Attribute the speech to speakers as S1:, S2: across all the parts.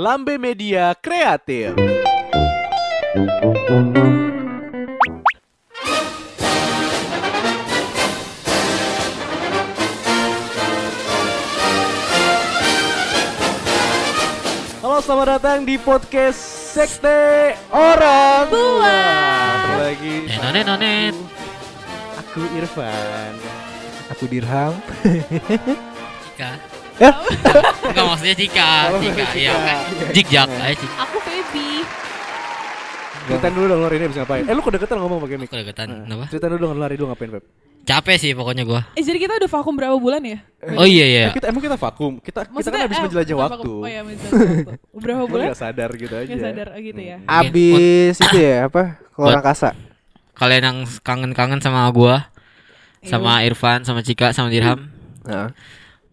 S1: Lambe Media Kreatif. Halo, selamat datang di podcast Sekte Orang Tua. Lagi.
S2: Nenonet nonet.
S1: Aku Irfan.
S3: Aku dirham.
S2: Cika.
S3: Ya?
S2: Enggak maksudnya Cika,
S1: Oh,
S2: Cika.
S1: Cika.
S2: Iya. Jik jak, ayo Cik.
S4: Aku Feby.
S1: Ceritain dulu dong lu hari ini habis ngapain. Eh lu kedeketan ngomong pakai mic.
S2: Aku deketan.
S1: Nah,
S2: Kenapa?
S1: Ceritain dulu dong lu hari dulu ngapain, Feb.
S2: Capek sih pokoknya gua.
S4: Eh jadi kita udah vakum berapa bulan ya?
S2: Oh iya iya.
S1: Eh, kita emang kita vakum. Kita kita kan
S4: Maksudnya,
S1: habis
S4: eh,
S1: menjelajah waktu.
S4: vakum. Oh iya menjelajah waktu. Berapa bulan?
S1: nggak sadar gitu aja.
S4: Gak sadar oh, gitu ya.
S1: Hmm.
S3: Abis itu ya apa? Keluar angkasa.
S2: Kalian yang kangen-kangen sama gua, sama Irfan, sama Cika, sama Dirham.
S3: Nah.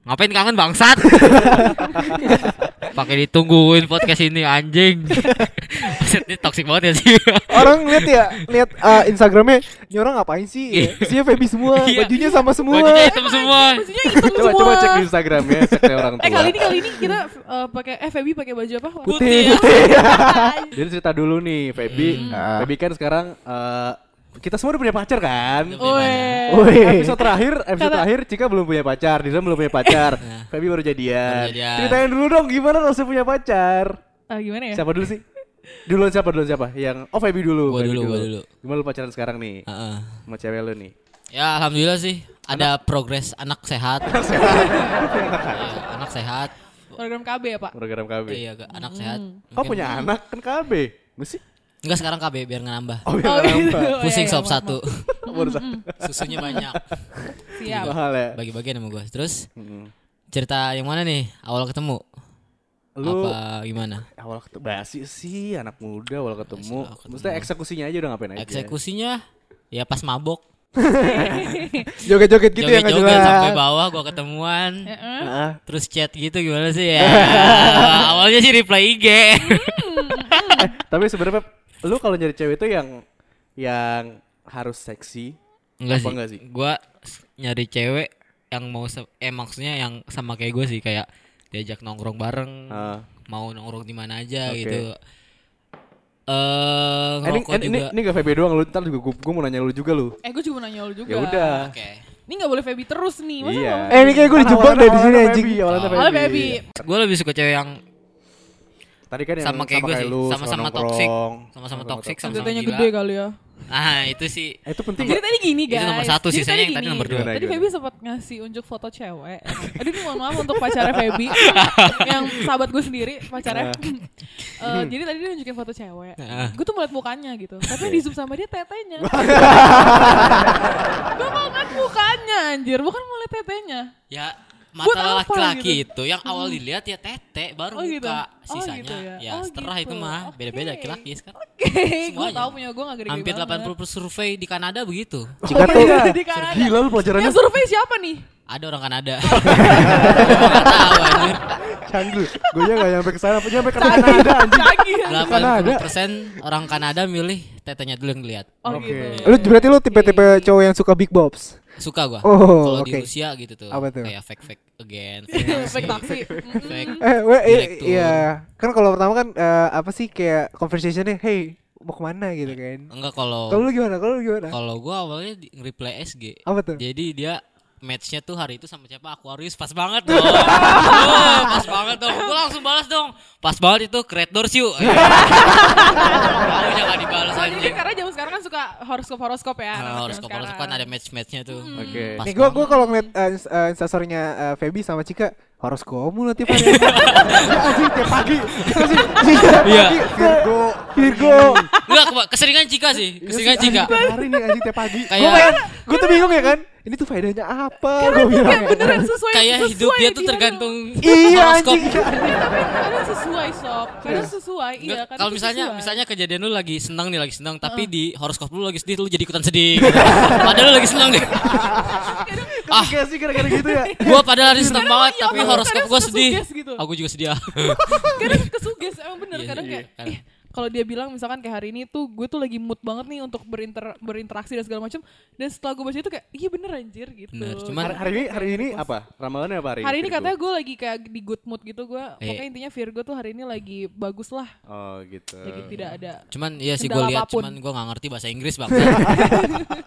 S2: Ngapain kangen bangsat? Pakai ditungguin podcast ini anjing. Ini toxic banget ya sih.
S3: Orang lihat ya, lihat eh, Instagramnya, ini orang ngapain sih?
S2: Iya.
S3: Isinya Feby semua,
S2: Iya.
S3: bajunya sama semua.
S2: Bajunya hitam semua.
S4: Maksudnya hitam
S1: Coba
S4: semua.
S1: coba cek di Instagramnya Sekte Orang Tua.
S4: Eh kali ini kali ini kita eh, pakai eh Feby pakai baju apa?
S3: Putih,
S2: ya.
S3: putih.
S1: Jadi cerita dulu nih, Feby.
S3: Hmm.
S1: Feby kan sekarang eh, kita semua udah punya pacar kan?
S3: Wih.
S1: Episode terakhir, episode
S4: Kata-
S1: terakhir Cika belum punya pacar, Dizam belum punya pacar, Feby baru jadian.
S2: Jadian.
S1: Ceritain dulu dong gimana rasanya punya pacar.
S4: Ah, gimana ya?
S1: Siapa dulu sih? Duluan siapa duluan siapa? Yang oh Feby dulu.
S2: Gua
S1: Feby
S2: dulu, gua dulu.
S1: Gimana lu pacaran sekarang nih?
S2: Heeh.
S1: Sama cewek lu nih.
S2: Ya alhamdulillah sih ada progres anak sehat. Iya, anak sehat.
S4: Program KB ya Pak?
S1: Program KB.
S2: Iya, gak- anak sehat.
S1: Kau
S2: Mungkin-
S1: punya anak kan KB? Mesti?
S2: Enggak sekarang KB biar nggak nambah.
S1: Oh, iya,
S4: Oh, gitu.
S1: nambah.
S4: Oh,
S2: Pusing
S4: iya,
S2: sop
S4: iya,
S2: satu. Susunya banyak.
S4: Siap.
S1: Mahal ya.
S2: Bagi-bagian sama gue. Terus
S1: Hmm.
S2: cerita yang mana nih? Awal ketemu?
S1: Lu
S2: Apa gimana?
S1: awal ketemu basi sih anak muda awal ketemu.
S2: awal ketemu.
S1: Maksudnya eksekusinya aja udah ngapain aja?
S2: Eksekusinya ya pas mabok.
S3: Joget-joget gitu ya nggak
S2: Joget-joget
S3: jelas.
S2: sampai bawah gua ketemuan. Terus chat gitu gimana sih ya? Awalnya sih reply IG.
S1: Tapi sebenarnya lu kalau nyari cewek itu yang yang harus seksi.
S2: Enggak
S1: Apa
S2: sih.
S1: enggak sih?
S2: Gua s- nyari cewek yang mau se- eh maksudnya yang sama kayak gue sih kayak diajak nongkrong bareng,
S1: Ah.
S2: mau nongkrong di mana aja
S1: Oke.
S2: gitu. Eh
S1: Eh, ini, ini, ini, gak VB doang lu ntar juga gue mau nanya lu juga lu.
S4: Eh gue juga mau nanya lu juga.
S1: Ya udah.
S2: Oke.
S4: Ini gak boleh Feby terus nih. Masa
S1: Iya.
S3: Eh ini kayak gue dijebak deh di sini anjing.
S1: Awalnya
S4: Feby.
S2: Gue lebih suka cewek yang
S1: Tadi kan yang
S2: sama kayak gue sih,
S1: lu,
S2: sama-sama
S1: nongkrong,
S2: sama-sama toxic,
S4: boleh?
S2: sama-sama gila.
S4: gede kali ya.
S2: Ah itu sih.
S1: Eh, itu penting
S4: Jadi tadi gini
S2: Itu
S4: guys.
S2: nomor satu,
S4: Jadi
S2: sisanya yang tadi
S4: gini.
S2: nomor dua.
S4: Tadi? Feby sempat ngasih unjuk foto cewek. Aduh ini mohon maaf untuk pacarnya Feby yang sahabat gue sendiri pacarnya. Eh, jadi tadi dia nunjukin foto cewek.
S2: Nah.
S4: Gue tuh ngeliat mukanya gitu. Tapi di zoom sama dia tetenya. gue mau ngeliat mukanya anjir, bukan mau liat tetenya.
S2: Ya mata
S4: apa
S2: laki-laki
S4: gitu?
S2: itu yang awal dilihat ya tete baru
S4: Oh, gitu.
S2: buka
S4: Oh,
S2: sisanya
S4: gitu ya.
S2: ya
S4: Oh,
S2: setelah
S4: gitu.
S2: itu mah beda-beda laki-laki sekarang
S4: Oke, gue
S2: Semuanya.
S4: tau punya gue gak gede-gede
S2: hampir
S4: banget.
S2: 80 survei di Kanada begitu
S3: Cika
S1: Oh,
S3: tuh
S1: iya. Gila lu pelajarannya
S4: Yang survei siapa nih?
S2: ada orang Kanada nggak tahu anjir.
S1: Gue nya gak nyampe ke sana, nyampe ke Kanada.
S4: Canggih.
S2: 80% orang Kanada milih tetenya dulu yang dilihat
S4: Oh
S1: Oke.
S4: gitu.
S3: Lu berarti lu tipe-tipe cowok yang suka big bobs.
S2: Suka gua
S3: Oh,
S2: kalau di
S3: oke.
S2: Rusia gitu tuh
S3: Apa tuh?
S2: kayak fake fake again
S4: Fake taksi.
S2: fake
S3: Eh, eh, iya. Kan kalau pertama kan eh, apa sih kayak conversationnya, hey mau ke mana gitu kan.
S2: enggak kalau
S3: Kalau lu gimana? Kalau lu gimana?
S2: kalau gua awalnya di reply SG
S3: Apa tuh?
S2: Jadi dia matchnya tuh hari itu sama siapa Aquarius pas banget dong. oh, pas banget dong. Gue langsung balas dong. Pas banget itu Doors yuk. Jangan dibalas anjing.
S4: karena sekarang kan suka horoskop horoskop ya.
S2: Nah,
S4: anak-anak
S2: horoskop horoskop kan ada match matchnya tuh.
S1: Oke.
S2: Pas
S3: Nih gua
S2: banget.
S3: gua kalau ngeliat uh, ins- uh, instastorynya uh, Feby sama Cika horoskop mulu tiap hari. Anjing tiap pagi.
S2: Iya.
S3: Virgo, Virgo.
S2: Enggak, ke- keseringan Cika sih. Keseringan Cika.
S1: Hari nih anjing tiap pagi.
S3: Gue gue tuh bingung ya kan. Ini tuh faedahnya apa? Gue bilang.
S4: Kayak beneran sesuai
S2: kayak
S4: sesuai
S2: hidup dia tuh tergantung
S3: Iya
S2: horoskop.
S3: anjing.
S4: Kadang sesuai sob, kadang sesuai iya. Kadang
S2: kalau misalnya
S4: sesuai.
S2: misalnya kejadian lu lagi senang nih lagi senang tapi di horoskop lu lagi sedih lu jadi ikutan sedih. gitu. Padahal lu lagi senang nih. ah,
S1: sih gara-gara gitu ya.
S2: gua padahal hari senang banget
S4: iya,
S2: tapi horoskop gua
S4: suka
S2: sedih.
S4: gitu.
S2: Aku juga sedih. ah.
S4: kadang kesuges emang bener
S2: Iya,
S4: kadang
S2: iya,
S4: kayak kalau dia bilang misalkan kayak hari ini tuh gue tuh lagi mood banget nih untuk berinter berinteraksi dan segala macam dan setelah gue baca itu kayak iya bener anjir gitu
S2: Bener, cuman-
S1: Hari, hari ini hari ini apa? Ramalannya apa hari,
S4: hari ini
S1: Virgo?
S4: katanya gue lagi kayak di good mood gitu gue
S2: Iya.
S4: pokoknya intinya Virgo tuh hari ini lagi bagus lah
S1: Oh gitu.
S4: lagi tidak ada
S2: Cuman iya sih gue lihat cuman gue nggak ngerti bahasa Inggris bang.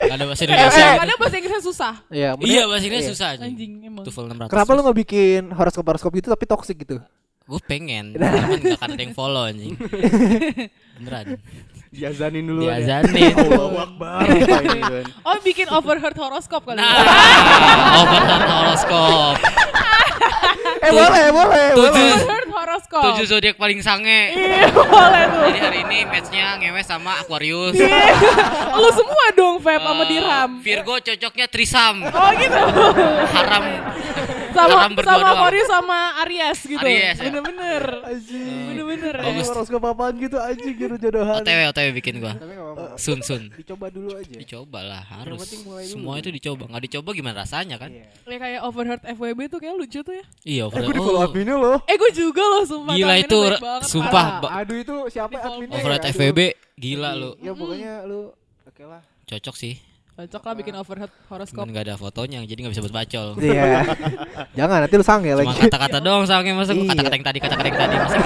S2: Gak ada bahasa Indonesia.
S4: eh, kadang bahasa Inggrisnya susah
S3: Iya,
S2: Iya bahasa Inggris susah anjing.
S4: anjing emang
S2: Tuval 600.
S3: Kenapa lu nggak bikin horoskop horoskop gitu tapi toxic gitu?
S2: Gue pengen, cuman gak akan ada yang follow anjing. Beneran.
S1: Diazanin dulu. ya.
S2: Diazanin.
S1: Allahu Akbar.
S4: Oh bikin overheard horoscope kali ya
S2: Nah, overheard horoskop.
S3: Eh boleh, boleh, boleh.
S2: Tujuh,
S4: overheard horoscope
S2: tujuh zodiak paling sange.
S4: iya boleh tuh
S2: Jadi hari ini matchnya ngewe sama Aquarius.
S4: lu semua dong Feb sama
S2: Eh,
S4: Dirham
S2: Virgo cocoknya trisam.
S4: oh gitu
S2: Haram.
S4: Sama sama. Aquarius sama Aries gitu
S2: Aries, ya.
S4: bener-bener
S3: Anjing.
S4: bener-bener
S2: Bagus.
S3: Eh, Horoskop apaan gitu anjing gitu jodohan.
S2: OTW OTW bikin gua.
S3: Tapi nggak apa-apa.
S2: Sun sun.
S3: Dicoba dulu aja.
S2: Dicoba lah harus. Semua itu dicoba. Nggak dicoba gimana rasanya kan?
S3: Iya.
S4: ya kayak overheard FWB tuh kayak lucu tuh ya
S2: Iya.
S3: Eh,
S2: overheard.
S3: gue di follow
S2: Oh,
S3: adminnya loh.
S4: eh gue juga loh sumpah
S2: Gila itu, sumpah.
S3: Aduh itu siapa adminnya?
S2: Overheard
S3: ya?
S2: FVB gila lu.
S3: Ya pokoknya lu oke lah.
S2: Cocok sih.
S4: Cocok lah bikin overheard horoscope
S2: Cuman nggak ada fotonya jadi nggak bisa buat bacol.
S3: Iya. Jangan nanti lu sange
S2: Cuma
S3: lagi.
S2: kata-kata doang soalnya masa
S3: Iya.
S2: kata-kata yang tadi kata-kata yang tadi masa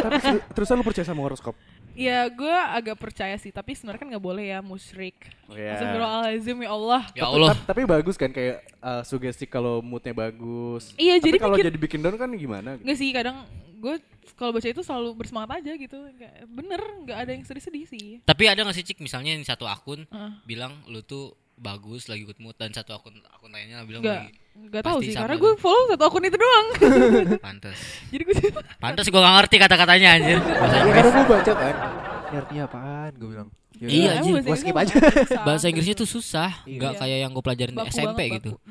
S1: Tapi terusan lu percaya sama horoskop?
S4: ya gue agak percaya sih tapi sebenarnya kan nggak boleh ya musyrik
S1: Iya.
S4: Astagfirullahaladzim ya Allah
S2: Ya
S1: Tapi-
S2: Allah.
S1: Tapi, tapi bagus kan kayak uh, sugesti kalau moodnya bagus.
S4: Iya,
S1: Tapi
S4: jadi
S1: kalau jadi bikin down kan gimana?
S4: Nggak sih kadang gue kalau baca itu selalu bersemangat aja gitu Nggak- bener nggak ada yang sedih-sedih sih
S2: Tapi ada nggak sih cik misalnya yang satu akun
S4: Heeh.
S2: bilang lu tuh bagus lagi good mood dan satu akun akun lainnya bilang
S4: nggak
S2: lagi
S4: nggak tahu sih
S2: sama
S4: karena gue follow satu akun itu doang
S2: pantas.
S4: jadi gue
S2: Pantas gua nggak ngerti kata-katanya anjir. Bahasa
S3: Ya
S2: Inggris.
S3: karena gue baca kan. Ini artinya apaan? Gue bilang. Ya
S2: Iya, anjing.
S3: Gua skip aja.
S2: Bahasa Inggrisnya tuh susah, nggak
S4: Iya.
S2: kayak yang gue pelajarin di SMP
S4: banget,
S2: gitu.
S4: baku.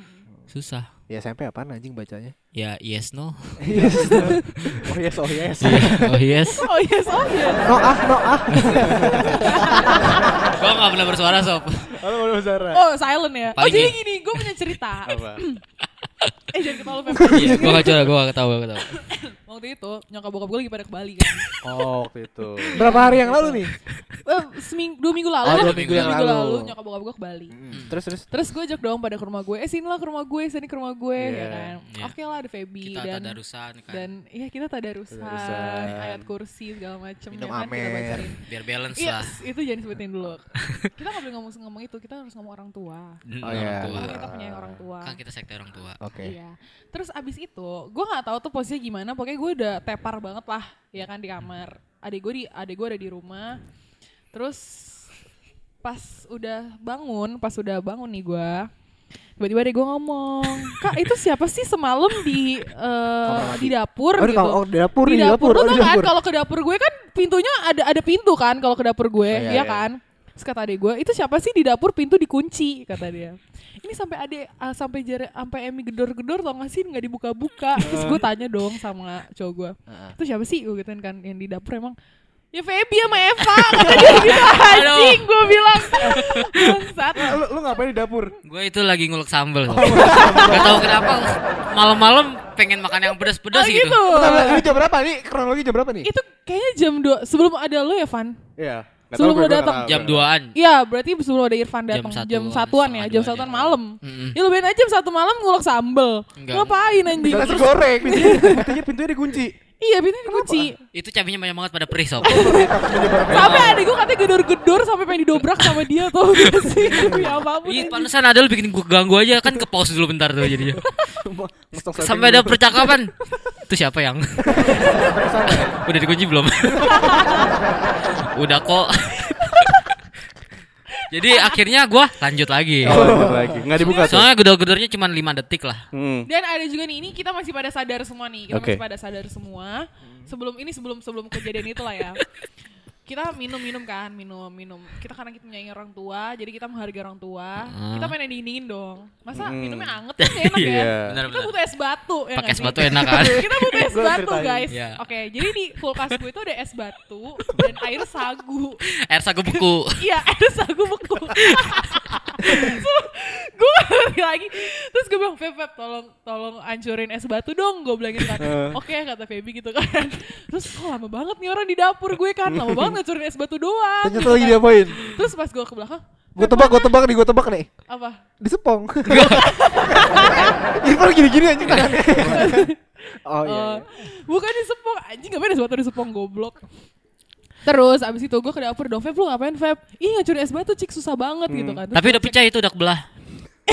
S2: Susah.
S3: Ya SMP apaan anjing bacanya?
S2: Ya yes no.
S1: Oh yes, oh yes.
S2: oh yes.
S4: oh yes oh yes
S3: No ah, no ah.
S2: Gua nggak pernah bersuara sob.
S1: Halo, halo Sarah.
S4: oh silent ya oh jadi gini gue punya cerita
S1: Apa?
S4: eh jangan ketawa lu.
S2: Iya, curah, gua nggak ketawa, gua ketawa.
S4: waktu itu nyokap bokap gue lagi pada ke Bali kan
S1: Oh, waktu itu.
S3: Berapa hari yang lalu nih?
S4: eh, seming dua minggu lalu
S3: Oh, dua minggu yang lalu.
S4: nyokap bokap gue ke Bali
S3: Terus terus.
S4: Terus gue ajak dong pada ke rumah gue, eh sini lah ke rumah gue, sini ke rumah gue,
S1: Iya.
S4: ya kan.
S2: Iya.
S4: Oke lah ada Feby
S2: Kita
S4: dan
S2: tadarusan kan.
S4: dan iya kita tadarusan,
S1: Tadarusan.
S4: ayat kursi segala macem
S3: Minum
S4: ya kan kita
S3: amer.
S4: bacain.
S2: Biar balance
S4: Iya,
S2: lah.
S4: itu jangan sebutin dulu. kita nggak boleh ngomong ngomong itu, kita harus ngomong orang tua.
S2: Hmm,
S3: Oh,
S2: orang
S3: iya.
S2: tua.
S4: Karena kita punya orang tua.
S2: Kan kita sekte orang tua.
S3: Oke.
S4: Iya. Terus abis itu, gue nggak tahu tuh posisinya gimana. Pokoknya gue udah tepar banget lah, ya kan di kamar. Adik gue di, adik gue ada di rumah. Terus pas udah bangun, pas udah bangun nih gue, tiba-tiba adek gue ngomong, kak itu siapa sih semalam di eh, di dapur
S3: Oh,
S4: gitu?
S3: oh, di dapur,
S4: di
S3: di
S4: dapur,
S3: dapur,
S4: Lu
S3: oh,
S4: tau kan kalau ke dapur gue kan pintunya ada ada pintu kan kalau ke dapur gue,
S3: Oh,
S4: ya
S3: iya, iya.
S4: kan? Terus kata adek gue, itu siapa sih di dapur pintu dikunci kata dia. Ini sampai adek ah, sampai jari sampai Emi gedor-gedor tau gak sih nggak dibuka-buka. Terus gue tanya dong sama cowok gue, itu siapa sih? Gue gituin kan yang di dapur emang Ya Feby sama Eva kata dia gitu anjing gue bilang bangsat
S1: lu, lu ngapain di dapur?
S2: Gue itu lagi ngulek sambel. Gak tahu kenapa malam-malam pengen makan yang pedas-pedas
S4: Oh
S2: gitu.
S4: gitu
S3: Bentar, ini jam berapa nih? Kronologi jam berapa nih?
S4: Itu kayaknya jam 2 sebelum ada lo ya Van
S1: Iya. Nggak
S4: Sebelum
S1: nggak
S4: datang.
S2: Jam
S1: gue nggak
S2: 2-an.
S4: Iya berarti sebelum ada Irfan datang Jam satuan ya Jam satuan malam
S2: Mm-mm.
S4: Ya lu bayangin aja jam satu malam ngulek sambel
S2: Enggak.
S4: Ngapain anjing
S3: Nasi goreng.
S1: Pintunya pintunya dikunci.
S4: Iya pintunya dikunci
S2: Itu cabenya banyak banget pada perih sob.
S4: Sampai adik gue katanya gedor-gedor Sampai pengen didobrak sama dia tuh Gak sih Ya apa pun
S2: Ih,
S4: anjing.
S2: pantesan ada lu bikin gua ganggu aja kan ke pause dulu bentar tuh jadinya. Sampai ada percakapan. Itu siapa yang? Udah dikunci belum? Udah kok. Jadi akhirnya gua lanjut lagi.
S1: Oh, lanjut lagi. Nggak dibuka tuh.
S2: Soalnya gedor-gedornya cuma 5 detik lah.
S1: Hmm.
S4: Dan ada juga nih ini kita masih pada sadar semua nih. Kita
S1: Oke.
S4: masih pada sadar semua. Sebelum ini sebelum sebelum kejadian itu lah ya. Kita minum-minum kan, minum-minum. Kita karena kita menyayangi orang tua, jadi kita menghargai orang tua. Kita main yang dingin dong. Masa
S1: Hmm.
S4: minumnya anget kan gak enak ya?
S1: Iya.
S4: Kita butuh es batu ya
S2: Pakai es batu enak kan?
S4: Kita butuh es batu guys.
S2: Iya.
S4: Oke, jadi di kulkas gue itu ada es batu dan air sagu.
S2: Air sagu beku.
S4: Iya, air sagu beku. Lagi terus gue bilang Feb Feb tolong tolong hancurin es batu dong gue bilangin kan
S3: Eh.
S4: oke kata Feby gitu kan terus kok lama banget nih orang di dapur gue kan lama banget ngancurin es batu doang
S3: Ternyata
S4: gitu
S3: lagi
S4: kan.
S3: diapain?
S4: terus pas gue ke belakang
S3: Gue tebak, gue tebak nih, gue tebak nih.
S4: apa
S3: Disepong. Irfan gini-gini anjing tangannya. Oh iya. Iya.
S4: bukan di sepong anjing ngapain es batu di sepong goblok Terus abis itu gue ke dapur dong Feb lu ngapain Feb? Ih ngacurin es batu cik susah banget gitu kan Terus
S2: Tapi udah pecah itu udah kebelah.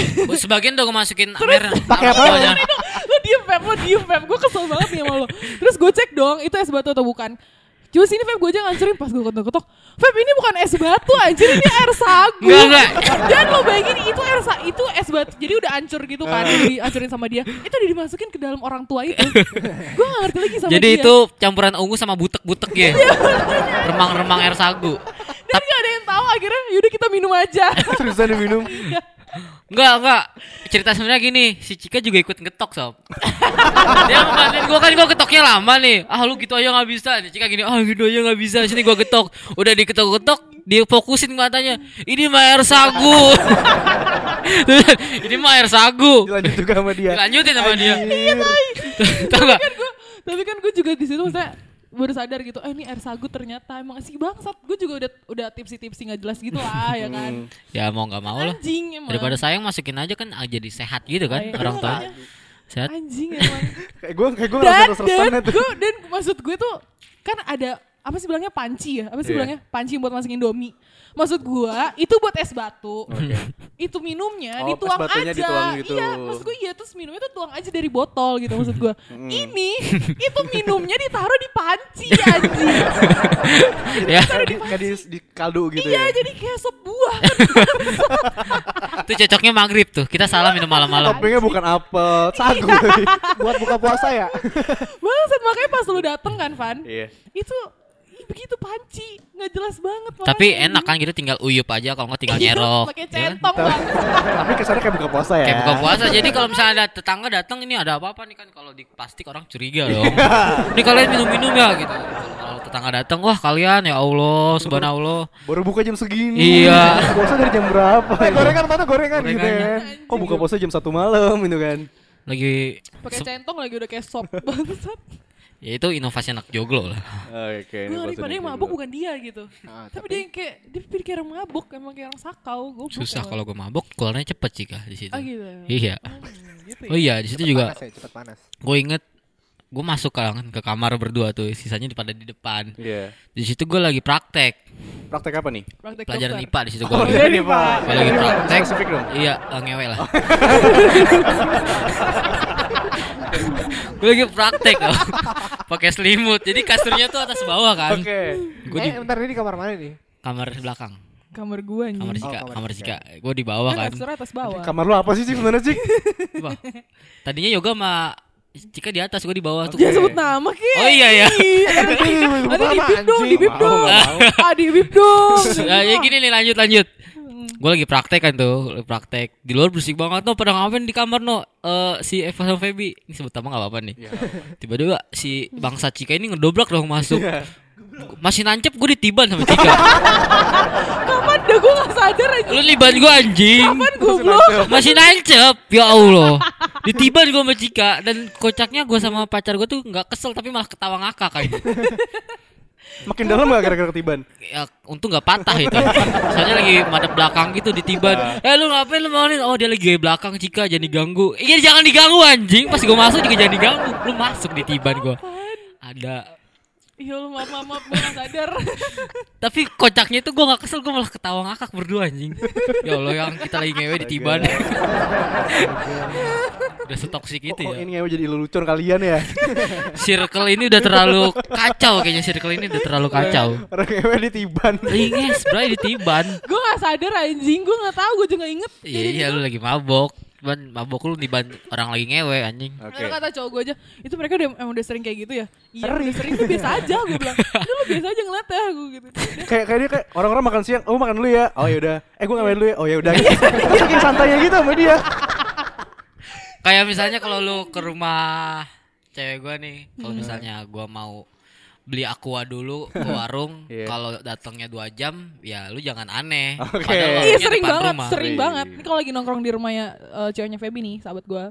S2: Sebagian udah gue masukin amer.
S3: Pakai apa?
S2: aja.
S4: lo diem Feb, lo diem Feb, gue kesel banget nih sama lo Terus gue cek dong, itu es batu atau bukan Cuma sini Feb, gue aja ngancurin pas gue ketok-ketok Feb ini bukan es batu anjir, ini air sagu
S2: Enggak, enggak.
S4: Dan lo bayangin itu air sa itu es batu Jadi udah hancur gitu kan, udah dihancurin sama dia Itu udah dimasukin ke dalam orang tua itu Gue gak ngerti lagi sama
S2: Jadi
S4: dia
S2: itu campuran ungu sama butek-butek ya. Remang-remang air sagu.
S4: Dan gak ada yang tahu akhirnya yaudah kita minum aja
S3: Terusan diminum.
S2: Enggak, enggak. Cerita sebenarnya gini, si Cika juga ikut ngetok, sob. Dia ngeliatin gua kan gua ketoknya lama nih. Ah, lu gitu aja nggak bisa. Nih, Cika gini, ah gitu aja nggak bisa. Sini gua getok. Udah diketok-ketok, dia fokusin matanya. Ini mah air sagu. Ini mah air sagu.
S3: Dilanjut juga sama dia.
S2: Dilanjutin sama dia.
S3: Iya,
S2: Tahu enggak?
S4: kan gua, tapi kan gue juga di situ maksudnya baru sadar gitu, eh ini air sagu ternyata emang si bangsat. Gue juga udah udah tipsi-tipsi nggak jelas gitu lah ya kan.
S2: Ya mau nggak mau lah.
S4: Anjing emang.
S2: Daripada sayang masukin aja kan ah, jadi sehat gitu kan
S4: Oh, iya.
S2: orang tua. Sehat.
S4: Anjing emang.
S3: Kayak gue kayak gue
S4: dan
S3: ngerasa
S4: dan
S3: tuh.
S4: gue dan maksud gue tuh kan ada apa sih bilangnya panci ya? Apa sih
S3: Iya.
S4: bilangnya? Panci buat masukin domi. Maksud gua itu buat es batu.
S3: Oke.
S4: Itu minumnya
S3: Oh, es
S4: dituang
S3: batunya
S4: aja.
S3: dituang gitu.
S4: Iya, maksud gue iya terus minumnya tuh tuang aja dari botol gitu maksud gua.
S3: Hmm.
S4: Ini itu minumnya ditaruh di panci anjing.
S2: ya,
S3: di, kayak di, di kaldu gitu
S4: iya,
S3: ya.
S4: jadi kayak sop buah.
S2: itu cocoknya maghrib tuh. Kita salah minum malam-malam.
S3: Toppingnya bukan apel, sagu. Buat buka puasa ya?
S4: Bangsat makanya pas lu dateng kan, Van.
S3: Iya.
S4: Itu begitu panci, nggak jelas banget.
S2: Tapi
S4: makanya.
S2: enak kan gitu tinggal uyup aja kalau nggak tinggal
S4: Iya,
S2: nyerok.
S4: Pakai
S2: ya kan?
S4: centong bang.
S3: Tapi kesannya kayak buka puasa ya.
S2: Kayak buka puasa. Jadi kalau misalnya ada tetangga datang ini ada apa-apa nih kan kalau di plastik orang curiga dong. ini kalian minum-minum ya gitu. Kalau tetangga datang, wah kalian ya Allah, subhanallah.
S3: Baru buka jam segini.
S2: Iya.
S3: Puasa dari jam berapa? Eh, gorengan mana gorengan gitu ya. Kok buka puasa jam 1 malam gitu kan.
S2: Lagi
S4: Pakai centong lagi udah kayak sop bangsat.
S2: Ya itu inovasi anak joglo lah.
S3: Oke,
S4: Gue ngeri pada yang mabuk bukan dia gitu.
S3: Ah,
S4: tapi, dia yang kayak dia pikir kayak orang mabuk, emang kayak orang sakau. Goblok
S2: Susah kalau gue mabok, keluarnya cepet sih di situ.
S4: Ah gitu.
S2: Iya.
S4: Hmm, gitu ya.
S2: Oh iya, di situ juga
S3: Panas ya, cepet panas.
S2: gue inget gue masuk kan ke kamar berdua tuh, sisanya pada di depan.
S3: Iya.
S2: Di situ gue lagi praktek,
S3: Praktek apa nih?
S4: Praktek
S2: pelajaran
S4: dokter.
S2: IPA di situ gue.
S3: Oh, iya nih, Pak.
S2: Gue lagi praktek.
S3: Spesifik dong.
S2: Iya, ngewe lah. gue lagi praktek loh. Pakai selimut. Jadi kasurnya tuh atas bawah kan.
S3: Oke.
S2: Gue di
S3: Eh, bentar ini di kamar mana nih?
S2: kamar belakang.
S4: Kamar gua anjing.
S2: Kamar
S3: Oh,
S2: Cika,
S3: kamar. Cika.
S2: Gue di bawah
S4: Kan
S2: kan.
S4: kasurnya atas bawah.
S3: Kamar lu apa sih sih sebenarnya sih?
S2: Wah. Tadinya yoga sama Cika di atas, gue di bawah tuh.
S4: Jangan sebut nama ki.
S2: Oh iya ya.
S4: Ada di bip dong, di
S3: Mau,
S4: dong. Ah di bip dong.
S2: Nah, ya gini nih lanjut lanjut. Gue lagi praktek kan tuh, lagi praktek. Di luar bersih banget no, pada ngapain di kamar no? Eh si Eva sama Feby, ini sebut nama gak apa-apa nih. Tiba-tiba si bangsa Cika ini ngedobrak dong masuk. Masih nancep gue ditiban sama Cika.
S4: Kapan dah gua gak sadar aja.
S2: Lu liban gue anjing.
S4: Kapan goblok.
S2: Masih nancep, ya Allah. Ditiban gue sama Cika dan kocaknya gue sama pacar gue tuh nggak kesel tapi malah ketawa ngakak kayak gitu.
S3: Makin dalam gak gara-gara ketiban?
S2: ya untung nggak patah itu. Soalnya lagi madep belakang gitu ditiban eh lu ngapain lu mau oh dia lagi belakang Cika jangan diganggu. Iya jangan diganggu anjing. Pas gue masuk juga jangan diganggu. Lu masuk ditiban gue ada
S4: Ya Allah maaf maaf maaf gua gak sadar.
S2: tapi kocaknya itu gue nggak kesel gue malah ketawa ngakak berdua anjing ya Allah yang kita lagi ngewe ditiban udah setoksik itu
S3: Oh,
S2: ya
S3: ini ngewe jadi lelucon kalian ya.
S2: circle ini udah terlalu kacau kayaknya circle ini udah terlalu kacau
S3: Orang ngewe ditiban.
S2: Ringes, bray ditiban.
S4: Gua gak sadar anjing. Gua gak tahu. Gua juga gak inget.
S2: Iya iya lu lagi mabok. Ban mabok lu diban orang lagi ngewe anjing.
S3: Oke.
S4: Karena kata cowok gue aja, itu mereka udah, emang udah sering kayak gitu ya? Iya,
S3: Sering.
S4: udah sering tuh biasa aja gue bilang. Itu lu biasa aja ngeliat ya gue gitu.
S3: Kayak kayak dia kayak orang-orang makan siang, oh makan dulu ya. Oh ya udah. Eh gua ngapain dulu ya. Oh ya udah. Dia saking santainya gitu sama dia.
S2: Kayak misalnya kalau lu ke rumah cewek gua nih, kalau misalnya gua mau beli aqua dulu ke warung.
S3: Iya.
S2: Kalau datangnya dua jam, ya lu jangan aneh.
S3: Oke.
S2: Padahal
S4: Iya sering
S2: depan
S4: banget,
S2: rumah.
S4: sering banget. Ini kalau lagi nongkrong di rumahnya eh, ceweknya Feby nih, sahabat gue.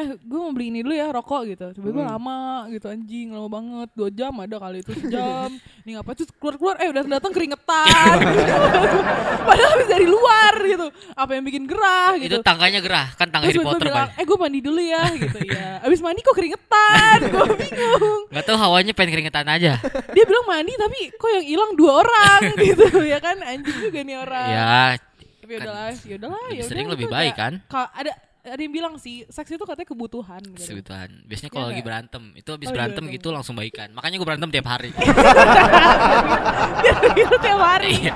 S4: Eh, gue mau beli ini dulu ya rokok gitu. Coba gue
S3: Hmm.
S4: lama gitu anjing, lama banget. Dua jam ada kali itu sejam. Ini ngapa tuh keluar keluar? Eh udah datang keringetan. Padahal habis dari luar gitu. Apa yang bikin gerah
S2: Itu
S4: gitu.
S2: tangganya gerah, kan tangga
S4: Terus
S2: Harry Potter
S4: bilang,
S2: kan.
S4: eh gue mandi dulu ya gitu ya. Abis mandi kok keringetan, gue bingung.
S2: Gak tahu hawanya pengen keringetan aja.
S4: Dia bilang mandi tapi kok yang hilang dua orang gitu ya kan anjing juga nih orang.
S2: ya,
S4: Tapi udahlah, ya udahlah
S2: lebih
S4: ya
S2: sering
S4: udah,
S2: lebih
S4: itu
S2: baik kan?
S4: ka- ada ada yang bilang sih seks itu katanya kebutuhan gitu.
S2: Sebutan. Biasanya
S4: Iya
S2: kalau lagi
S4: nggak?
S2: berantem, itu habis
S4: Oh,
S2: berantem
S4: iya,
S2: gitu langsung baikan. Makanya gue berantem tiap hari.
S4: Itu tiap hari.
S2: Iya.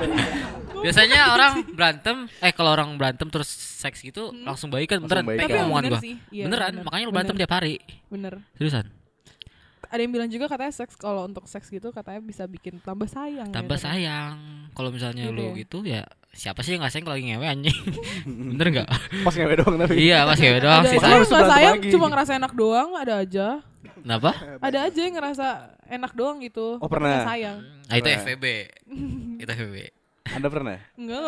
S2: Biasanya orang berantem, eh kalau orang berantem terus seks gitu langsung baikan beneran.
S3: baikan.
S2: Pegang
S4: Tapi
S2: omongan.
S4: Iya,
S2: beneran,
S4: bener.
S2: makanya lu berantem
S4: Bener.
S2: tiap hari.
S4: Bener.
S2: Seriusan.
S4: Ada yang bilang juga katanya seks kalau untuk seks gitu katanya bisa bikin tambah sayang. ya,
S2: Tambah
S4: katanya.
S2: sayang. Kalau misalnya
S4: Gitu
S2: lu
S4: ya.
S2: gitu ya siapa sih yang gak sayang kalau lagi ngewe anjing? Bener gak?
S3: Pas ngewe doang tapi.
S2: iya, pas ngewe doang
S4: Ada
S2: sih
S4: aja
S2: sayang.
S4: nggak
S3: lagi.
S4: cuma ngerasa enak doang ada aja.
S2: Kenapa?
S4: Ada aja yang ngerasa enak doang gitu.
S3: Oh, pernah?
S4: Nggak sayang.
S2: Nah, itu. FVB. itu FVB.
S3: Anda pernah?
S4: Enggak.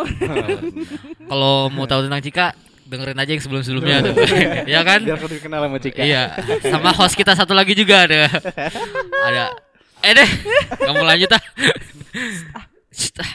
S2: Kalau mau tahu tentang Cika, dengerin aja yang sebelum-sebelumnya tuh. Iya kan?
S3: Biar aku dikenal sama Cika.
S2: Iya, sama host kita satu lagi juga ada. ada. Eh deh, kamu lanjut ah. Shh, ah.